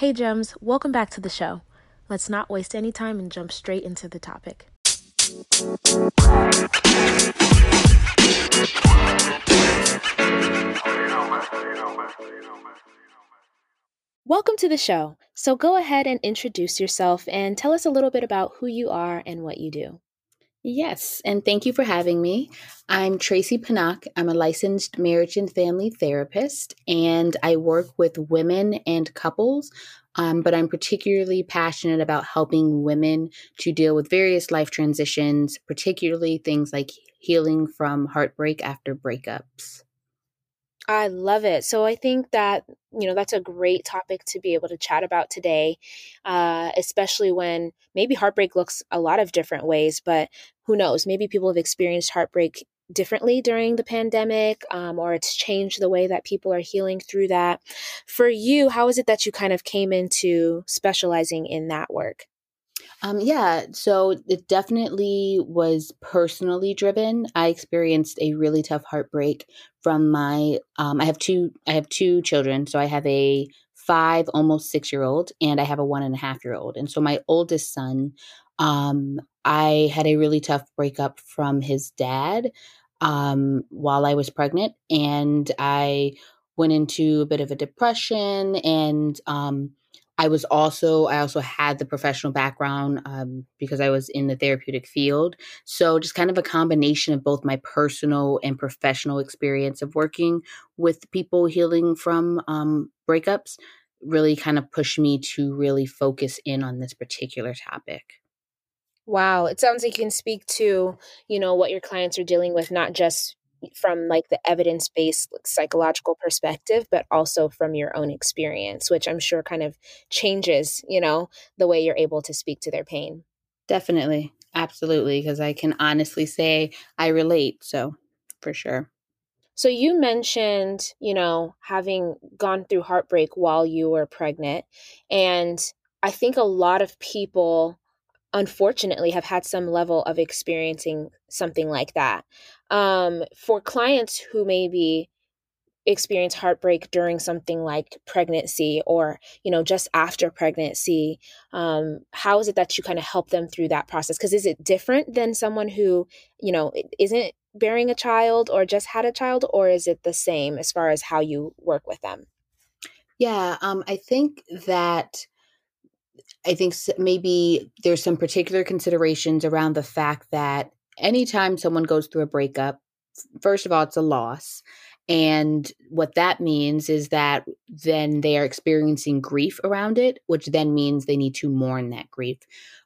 Hey, Gems, welcome back to the show. Let's not waste any time and jump straight into the topic. Welcome to the show. So go ahead and introduce yourself and tell us a little bit about who you are and what you do. Yes, and thank you for having me. I'm Tracie Panak. I'm a licensed marriage and family therapist, and I work with women and couples. Um, but I'm particularly passionate about helping women to deal with various life transitions, particularly things like healing from heartbreak after breakups. I love it. So I think that, you know, that's a great topic to be able to chat about today, uh, especially when maybe heartbreak looks a lot of different ways, but who knows? Maybe people have experienced heartbreak differently during the pandemic, um, or it's changed the way that people are healing through that. For you, how is it that you kind of came into specializing in that work? Um, yeah, so it definitely was personally driven. I experienced a really tough heartbreak from my. Um, I have two. I have two children. So I have a five, almost six year old, and I have a one and a half year old. And so my oldest son, um, I had a really tough breakup from his dad um, while I was pregnant, and I went into a bit of a depression and um, I was also I also had the professional background um, because I was in the therapeutic field. So just kind of a combination of both my personal and professional experience of working with people healing from um, breakups really kind of pushed me to really focus in on this particular topic. Wow, it sounds like you can speak to, you know, what your clients are dealing with, not just from like the evidence-based like, psychological perspective but also from your own experience which i'm sure kind of changes you know the way you're able to speak to their pain. Definitely. Absolutely because i can honestly say i relate so for sure. So you mentioned you know having gone through heartbreak while you were pregnant and i think a lot of people unfortunately have had some level of experiencing something like that. Um, for clients who maybe experience heartbreak during something like pregnancy or you know just after pregnancy um, how is it that you kind of help them through that process because is it different than someone who you know isn't bearing a child or just had a child or is it the same as far as how you work with them yeah um, i think that I think maybe there's some particular considerations around the fact that anytime someone goes through a breakup, first of all, it's a loss. And what that means is that then they are experiencing grief around it, which then means they need to mourn that grief.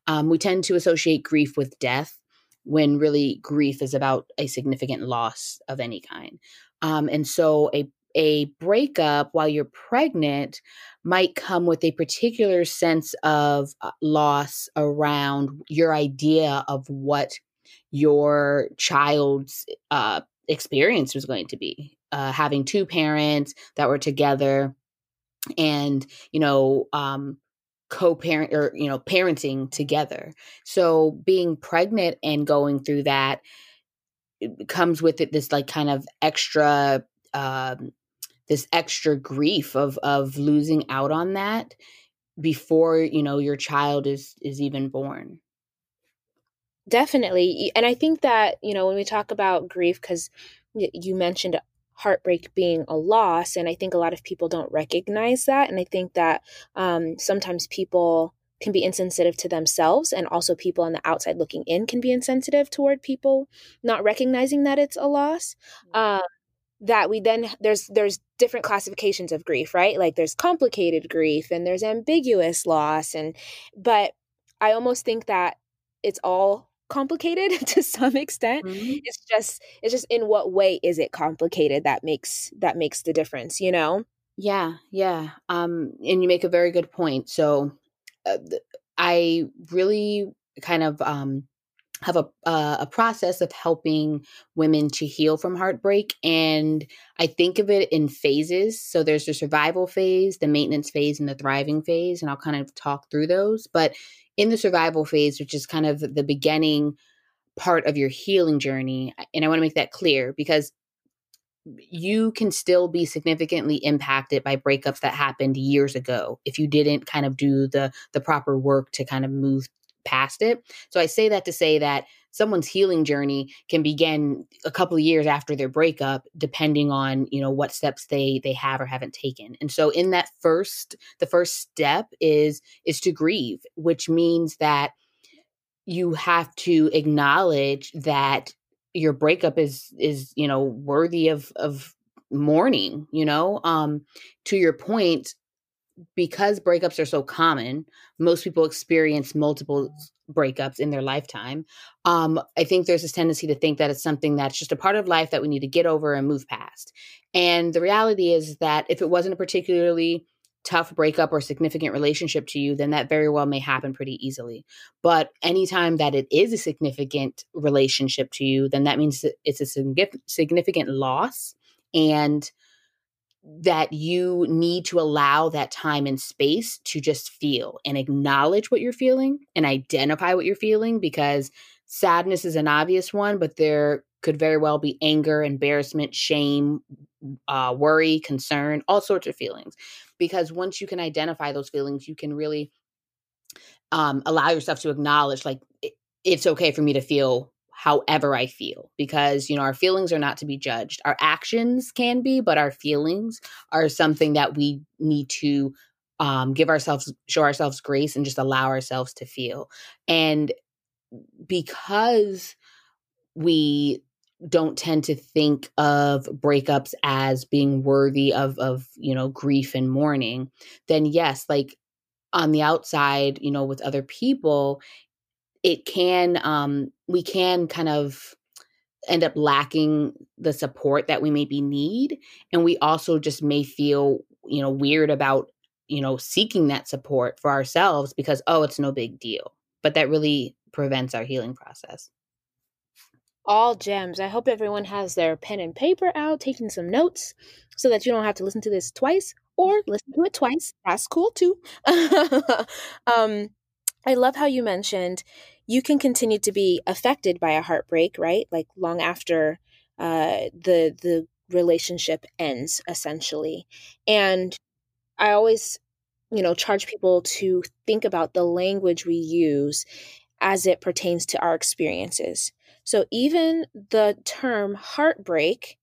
Um, we tend to associate grief with death when really grief is about a significant loss of any kind. Um, and so a a breakup while you're pregnant might come with a particular sense of uh, loss around your idea of what your child's uh, experience was going to be. Uh, having two parents that were together and, you know, um, co-parent or you know parenting together so being pregnant and going through that comes with it this like kind of extra um, this extra grief of of losing out on that before you know your child is is even born definitely and i think that you know when we talk about grief because you mentioned heartbreak being a loss and i think a lot of people don't recognize that and i think that um, sometimes people can be insensitive to themselves and also people on the outside looking in can be insensitive toward people not recognizing that it's a loss mm-hmm. um, that we then there's there's different classifications of grief right? Like there's complicated grief and there's ambiguous loss and but i almost think that it's all complicated to some extent. Mm-hmm. it's just it's just in what way is it complicated that makes that makes the difference you know? Yeah yeah um and you make a very good point. So uh, i really kind of um have a uh, a process of helping women to heal from heartbreak and i think of it in phases. So there's the survival phase the maintenance phase and the thriving phase and i'll kind of talk through those. But in the survival phase which is kind of the beginning part of your healing journey and i want to make that clear because you can still be significantly impacted by breakups that happened years ago if you didn't kind of do the the proper work to kind of move past it. So I say that to say that someone's healing journey can begin a couple of years after their breakup depending on, you know, what steps they they have or haven't taken. And so in that first the first step is is to grieve, which means that you have to acknowledge that your breakup is is you know worthy of of mourning you know um to your point because breakups are so common most people experience multiple breakups in their lifetime um i think there's this tendency to think that it's something that's just a part of life that we need to get over and move past and the reality is that if it wasn't a particularly tough breakup or significant relationship to you, then that very well may happen pretty easily. But anytime that it is a significant relationship to you, then that means it's a significant loss and that you need to allow that time and space to just feel and acknowledge what you're feeling and identify what you're feeling because sadness is an obvious one, but there could very well be anger, embarrassment, shame, uh, worry, concern, all sorts of feelings. Because once you can identify those feelings you can really um, allow yourself to acknowledge like it's okay for me to feel however i feel because you know our feelings are not to be judged. Our actions can be but our feelings are something that we need to um, give ourselves show ourselves grace and just allow ourselves to feel. And because we don't tend to think of breakups as being worthy of of you know grief and mourning then yes like on the outside you know with other people it can um we can kind of end up lacking the support that we maybe need and we also just may feel you know weird about you know seeking that support for ourselves because oh it's no big deal but that really prevents our healing process all gems. I hope everyone has their pen and paper out, taking some notes so that you don't have to listen to this twice or listen to it twice. That's cool too. um, I love how you mentioned you can continue to be affected by a heartbreak, right? Like long after uh, the the relationship ends, essentially. And I always, you know, charge people to think about the language we use as it pertains to our experiences. So even the term heartbreak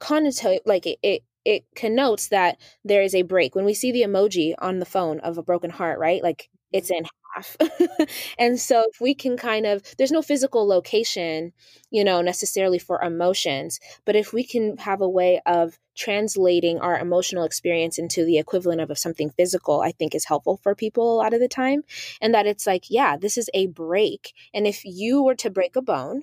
connotate like it, it it connotes that there is a break. When we see the emoji on the phone of a broken heart, right? Like it's in half. and so if we can kind of there's no physical location, you know, necessarily for emotions, but if we can have a way of translating our emotional experience into the equivalent of, of something physical, I think is helpful for people a lot of the time. And that it's like, yeah, this is a break. And if you were to break a bone,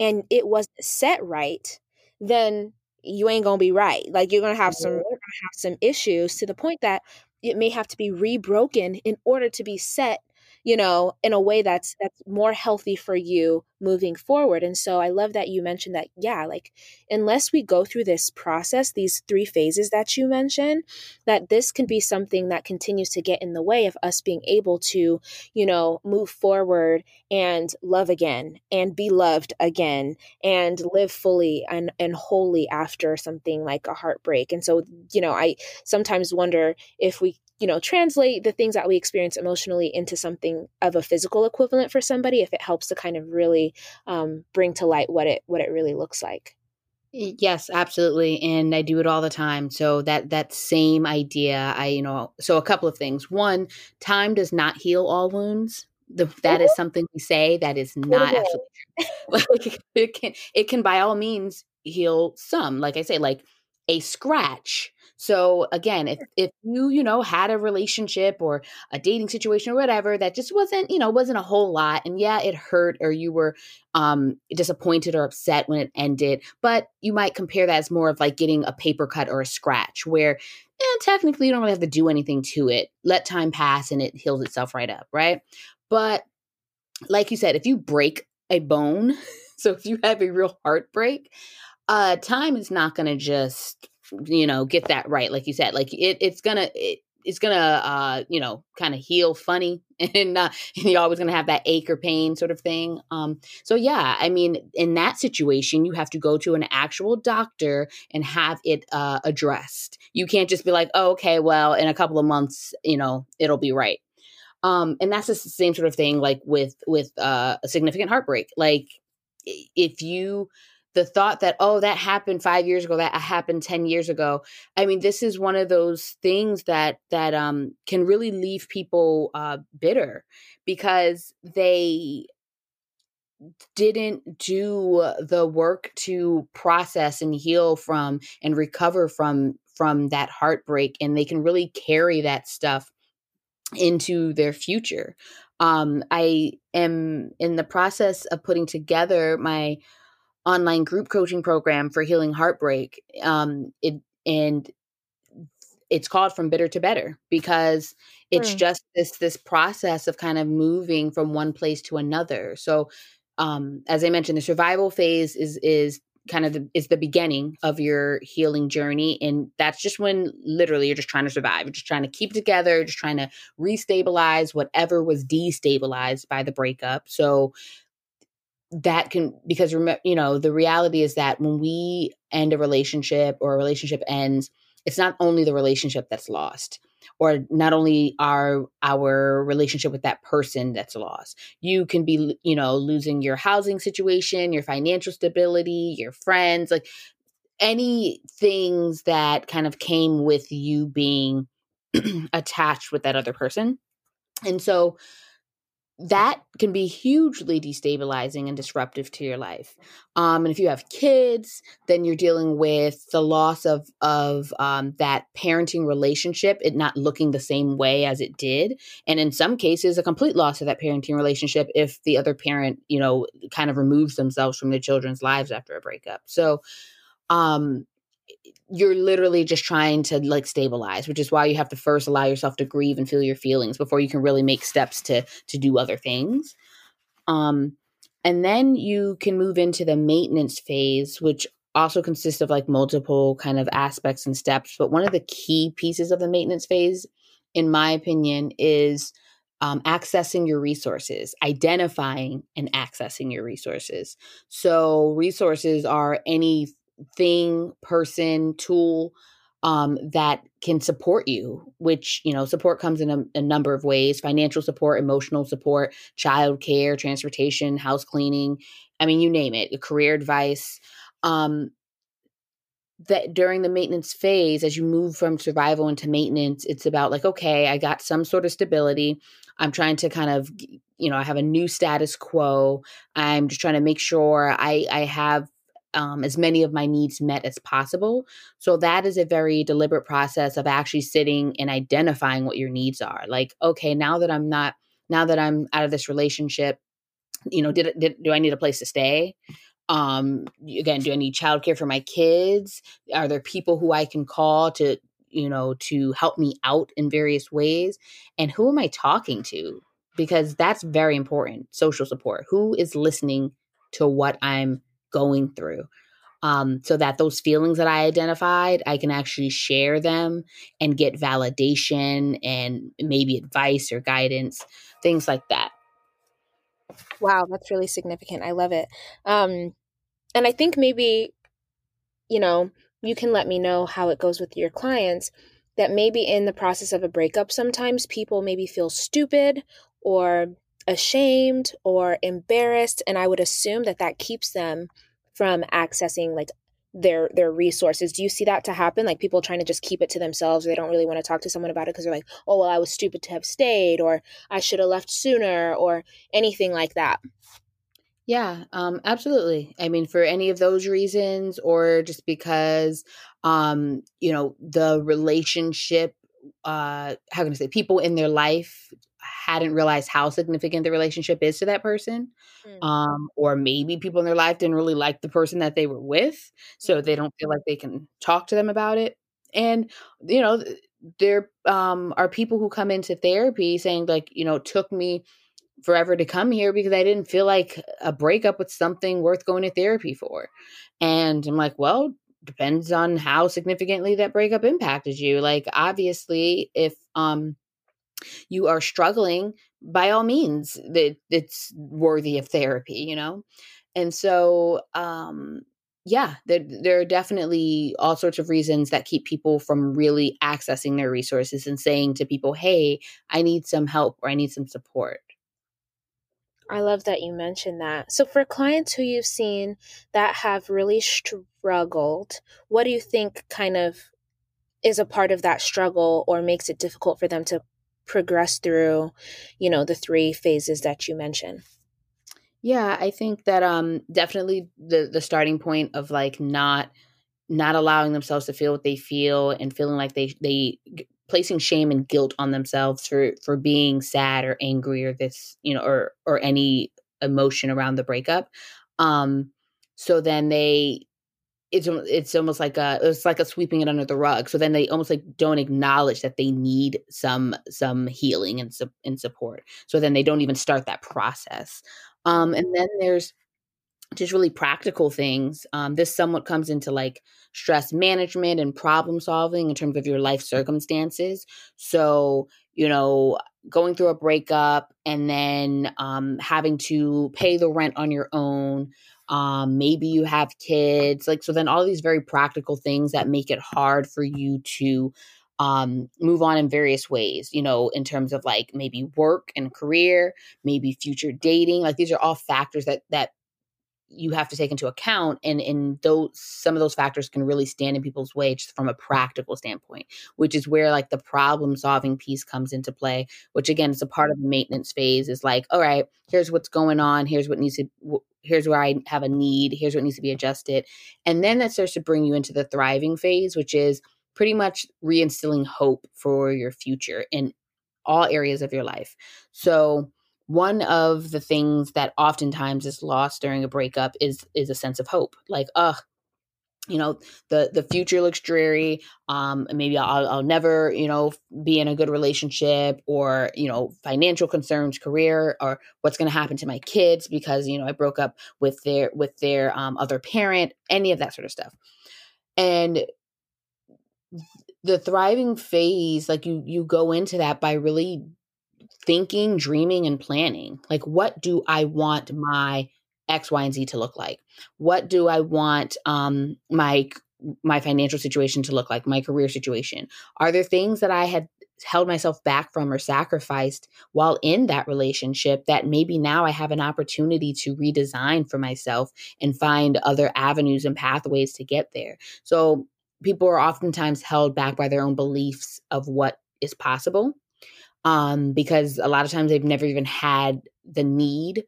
and it wasn't set right, then you ain't gonna be right. Like you're gonna have some you're gonna have some issues to the point that it may have to be rebroken in order to be set you know in a way that's that's more healthy for you moving forward and so i love that you mentioned that yeah like unless we go through this process these three phases that you mentioned that this can be something that continues to get in the way of us being able to you know move forward and love again and be loved again and live fully and and wholly after something like a heartbreak and so you know i sometimes wonder if we you know translate the things that we experience emotionally into something of a physical equivalent for somebody if it helps to kind of really um, bring to light what it what it really looks like. Yes absolutely and i do it all the time so that that same idea i you know so a couple of things. One time does not heal all wounds. The, that is something we say that is not actually true. it can it can by all means heal some. Like i say like a scratch so again, if if you, you know, had a relationship or a dating situation or whatever that just wasn't, you know, wasn't a whole lot and yeah, it hurt or you were um disappointed or upset when it ended, but you might compare that as more of like getting a paper cut or a scratch where eh, technically you don't really have to do anything to it. Let time pass and it heals itself right up, right? But like you said, if you break a bone, so if you have a real heartbreak, uh time is not going to just you know get that right like you said like it, it's gonna it, it's gonna uh you know kind of heal funny and, uh, and you're always gonna have that ache or pain sort of thing um so yeah i mean in that situation you have to go to an actual doctor and have it uh addressed. You can't just be like oh, okay well in a couple of months you know it'll be right. Um and that's the same sort of thing like with with uh, a significant heartbreak like if you the thought that oh that happened 5 years ago that happened 10 years ago. I mean this is one of those things that that um can really leave people uh bitter because they didn't do the work to process and heal from and recover from from that heartbreak and they can really carry that stuff into their future. Um i am in the process of putting together my online group coaching program for healing heartbreak. Um, it and it's called from bitter to better because it's mm. just this this process of kind of moving from one place to another. So, um, as I mentioned, the survival phase is is kind of the, is the beginning of your healing journey and that's just when literally you're just trying to survive you're just trying to keep together just trying to restabilize whatever was destabilized by the breakup so that can because you know the reality is that when we end a relationship or a relationship ends it's not only the relationship that's lost or not only our our relationship with that person that's lost. You can be you know losing your housing situation your financial stability your friends like any things that kind of came with you being attached with that other person. And so that can be hugely destabilizing and disruptive to your life. Um, and if you have kids, then you're dealing with the loss of of um, that parenting relationship, it not looking the same way as it did, and in some cases, a complete loss of that parenting relationship if the other parent, you know, kind of removes themselves from the children's lives after a breakup. So, um, you're literally just trying to like stabilize which is why you have to first allow yourself to grieve and feel your feelings before you can really make steps to to do other things um and then you can move into the maintenance phase which also consists of like multiple kind of aspects and steps but one of the key pieces of the maintenance phase in my opinion is um, accessing your resources, identifying and accessing your resources. So, resources are any thing, person, tool um, that can support you, which, you know, support comes in a, a number of ways financial support, emotional support, child care, transportation, house cleaning. I mean, you name it, career advice. Um, that during the maintenance phase, as you move from survival into maintenance, it's about like, okay, I got some sort of stability. I'm trying to kind of, you know, I have a new status quo. I'm just trying to make sure I, I have um, as many of my needs met as possible. So that is a very deliberate process of actually sitting and identifying what your needs are. Like, okay, now that I'm not, now that I'm out of this relationship, you know, did, did do I need a place to stay? Um, again, do I need childcare for my kids? Are there people who I can call to, you know, to help me out in various ways? And who am I talking to? Because that's very important. Social support. Who is listening to what I'm going through um, so that those feelings that I identified, I can actually share them and get validation and maybe advice or guidance, things like that. Wow, that's really significant. I love it. Um, and I think maybe, you know, you can let me know how it goes with your clients. That maybe in the process of a breakup, sometimes people maybe feel stupid or ashamed or embarrassed and i would assume that that keeps them from accessing like their their resources. Do you see that to happen? Like people trying to just keep it to themselves or they don't really want to talk to someone about it because they're like oh well i was stupid to have stayed or i should have left sooner or anything like that? Yeah um absolutely. I mean for any of those reasons or just because um you know the relationship uh how can i say people in their life hadn't realized how significant the relationship is to that person. Mm. Um, or maybe people in their life didn't really like the person that they were with, so they mm-hmm. don't feel like they can talk to them about it. And you know, there um, are people who come into therapy saying like, you know, took me forever to come here because I didn't feel like a breakup was something worth going to therapy for. And I'm like, well, depends on how significantly that breakup impacted you like obviously if um you are struggling by all means that it's worthy of therapy you know and so um yeah there, there are definitely all sorts of reasons that keep people from really accessing their resources and saying to people hey i need some help or i need some support I love that you mentioned that. So, for clients who you've seen that have really struggled, what do you think kind of is a part of that struggle or makes it difficult for them to progress through, you know, the three phases that you mentioned? Yeah, I think that um definitely the the starting point of like not not allowing themselves to feel what they feel and feeling like they they placing shame and guilt on themselves for for being sad or angry or this you know or or any emotion around the breakup um so then they it's it's almost like a it's like a sweeping it under the rug so then they almost like don't acknowledge that they need some some healing and, and support so then they don't even start that process um and then there's just really practical things. Um, this somewhat comes into like stress management and problem solving in terms of your life circumstances. So, you know, going through a breakup and then um, having to pay the rent on your own. Um, maybe you have kids. Like, so then all these very practical things that make it hard for you to um, move on in various ways, you know, in terms of like maybe work and career, maybe future dating. Like these are all factors that that you have to take into account and and those some of those factors can really stand in people's way just from a practical standpoint which is where like the problem solving piece comes into play which again is a part of the maintenance phase is like all right here's what's going on here's what needs to here's where i have a need here's what needs to be adjusted and then that starts to bring you into the thriving phase which is pretty much reinstilling hope for your future in all areas of your life. So one of the things that oftentimes is lost during a breakup is is a sense of hope. Like ugh you know the the future looks dreary. Um maybe I'll, I'll never you know be in a good relationship or you know financial concerns career or what's going to happen to my kids because you know i broke up with their with their um, other parent any of that sort of stuff. And the thriving phase like you you go into that by really thinking, dreaming, and planning. Like, what do I want my X, Y, and Z to look like? What do I want um, my my financial situation to look like? My career situation? Are there things that I had held myself back from or sacrificed while in that relationship that maybe now I have an opportunity to redesign for myself and find other avenues and pathways to get there. So people are oftentimes held back by their own beliefs of what is possible um, because a lot of times they've never even had the need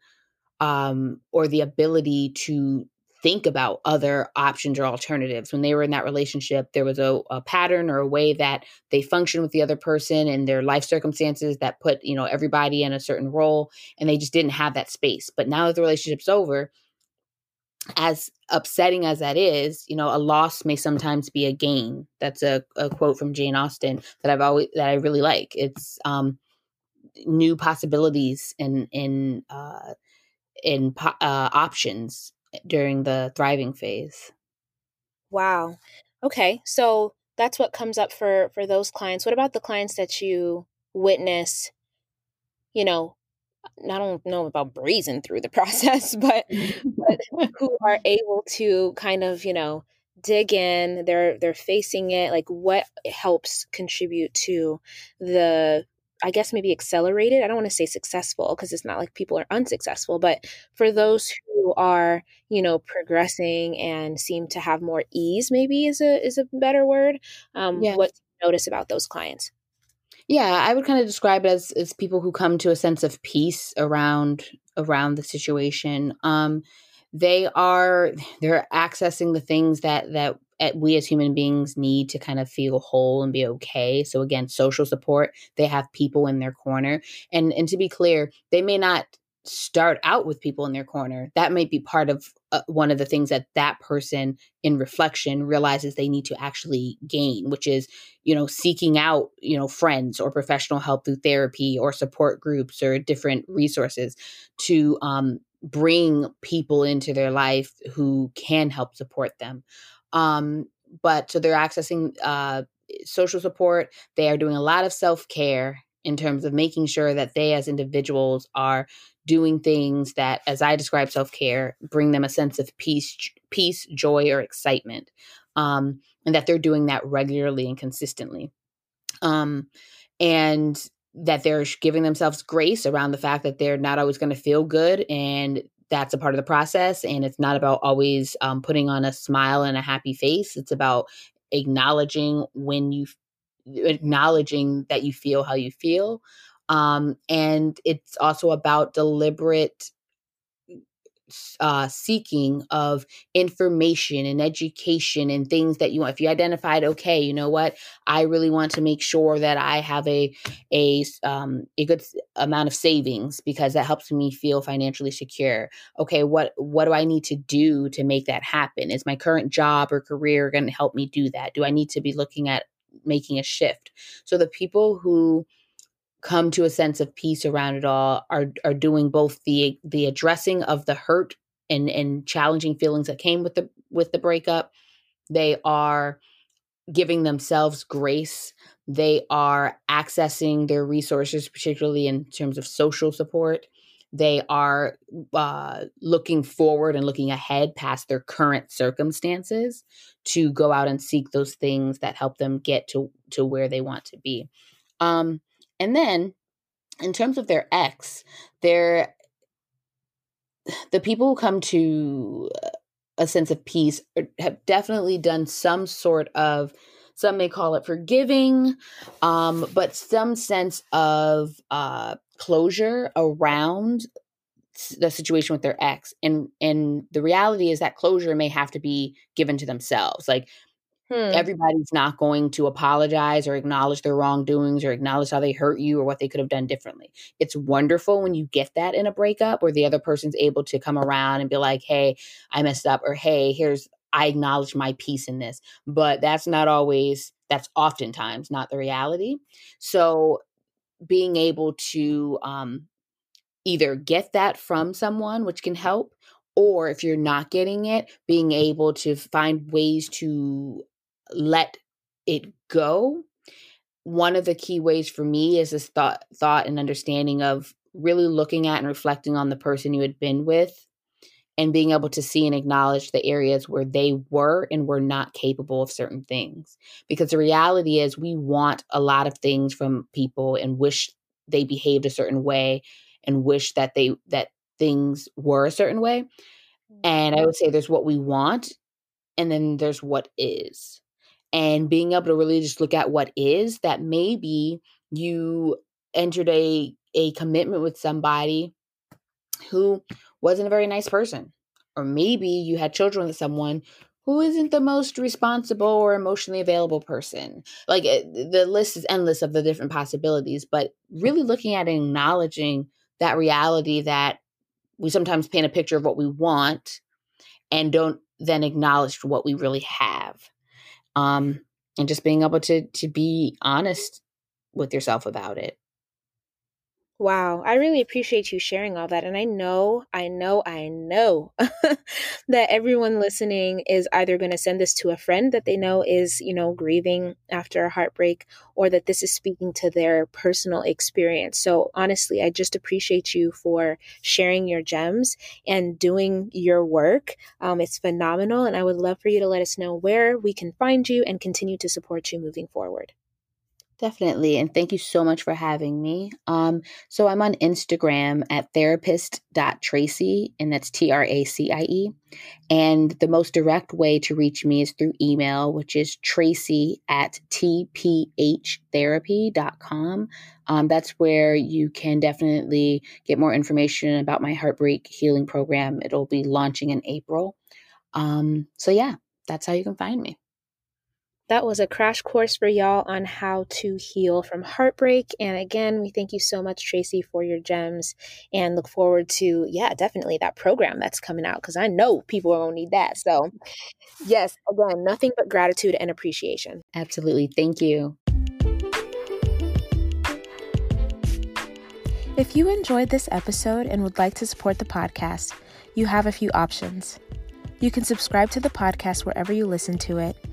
um, or the ability to think about other options or alternatives. When they were in that relationship, there was a, a, pattern or a way that they function with the other person and their life circumstances that put, you know, everybody in a certain role and they just didn't have that space. But now that the relationship's over, as upsetting as that is, you know, a loss may sometimes be a gain. That's a, a quote from Jane Austen that I've always that I really like. It's um, new possibilities and in uh, in uh, options during the thriving phase. Wow. Okay, so that's what comes up for for those clients. What about the clients that you witness? You know, I don't know about breezing through the process, but, but who are able to kind of, you know, dig in, they're they're facing it, like what helps contribute to the I guess maybe accelerated. I don't want to say successful because it's not like people are unsuccessful, but for those who are, you know, progressing and seem to have more ease, maybe is a is a better word. Um. What notice about those clients? Yeah, I would kind of describe it as as people who come to a sense of peace around around the situation. Um, they are they're accessing the things that that we as human beings need to kind of feel whole and be okay. So again, social support. They have people in their corner, and and to be clear, they may not start out with people in their corner that might be part of uh, one of the things that that person in reflection realizes they need to actually gain which is you know seeking out you know friends or professional help through therapy or support groups or different resources to um, bring people into their life who can help support them Um, but so they're accessing uh, social support. They are doing a lot of self care in terms of making sure that they, as individuals, are doing things that, as I describe self care, bring them a sense of peace, peace, joy, or excitement, um, and that they're doing that regularly and consistently. Um, and that they're giving themselves grace around the fact that they're not always going to feel good and that's a part of the process and it's not about always um, putting on a smile and a happy face it's about acknowledging when you acknowledging that you feel how you feel um, and it's also about deliberate uh, seeking of information and education and things that you want. If you identified, okay, you know what, I really want to make sure that I have a a um, a good amount of savings because that helps me feel financially secure. Okay, what what do I need to do to make that happen? Is my current job or career going to help me do that? Do I need to be looking at making a shift? So the people who come to a sense of peace around it all are are doing both the the addressing of the hurt and and challenging feelings that came with the with the breakup. They are giving themselves grace. They are accessing their resources particularly in terms of social support. They are uh, looking forward and looking ahead past their current circumstances to go out and seek those things that help them get to to where they want to be. Um, and then in terms of their ex, they're the people who come to a sense of peace have definitely done some sort of some may call it forgiving um, but some sense of uh, closure around the situation with their ex. And and the reality is that closure may have to be given to themselves. Like Hmm. Everybody's not going to apologize or acknowledge their wrongdoings or acknowledge how they hurt you or what they could have done differently. It's wonderful when you get that in a breakup where the other person's able to come around and be like, hey, I messed up, or hey, here's, I acknowledge my piece in this. But that's not always, that's oftentimes not the reality. So being able to um, either get that from someone, which can help, or if you're not getting it, being able to find ways to let it go. One of the key ways for me is this thought thought and understanding of really looking at and reflecting on the person you had been with and being able to see and acknowledge the areas where they were and were not capable of certain things. Because the reality is we want a lot of things from people and wish they behaved a certain way and wish that they that things were a certain way. And i mm-hmm. would say there's what we want and then there's what is and being able to really just look at what is that maybe you entered a a commitment with somebody who wasn't a very nice person or maybe you had children with someone who isn't the most responsible or emotionally available person. Like eh, the list is endless of the different possibilities but really looking at and acknowledging that reality that we sometimes paint a picture of what we want and don't then acknowledge what we really have um, and just being able to to be honest with yourself about it. Wow, I really appreciate you sharing all that. And I know, I know, I know that everyone listening is either going to send this to a friend that they know is, you know, grieving after a heartbreak or that this is speaking to their personal experience. So honestly, I just appreciate you for sharing your gems and doing your work. Um, it's phenomenal. And I would love for you to let us know where we can find you and continue to support you moving forward. Definitely. And thank you so much for having me. Um, so I'm on Instagram at therapist.tracie, and that's T R A C I E. And the most direct way to reach me is through email, which is tracie at tphtherapy.com. Um, that's where you can definitely get more information about my heartbreak healing program. It'll be launching in April. Um, so, yeah, that's how you can find me that was a crash course for y'all on how to heal from heartbreak. And again, we thank you so much, Tracie, for your gems and look forward to, yeah, definitely that program that's coming out because I know people are going to need that. So, yes, again, nothing but gratitude and appreciation. Absolutely. Thank you. If you enjoyed this episode and would like to support the podcast, you have a few options. You can subscribe to the podcast wherever you listen to it,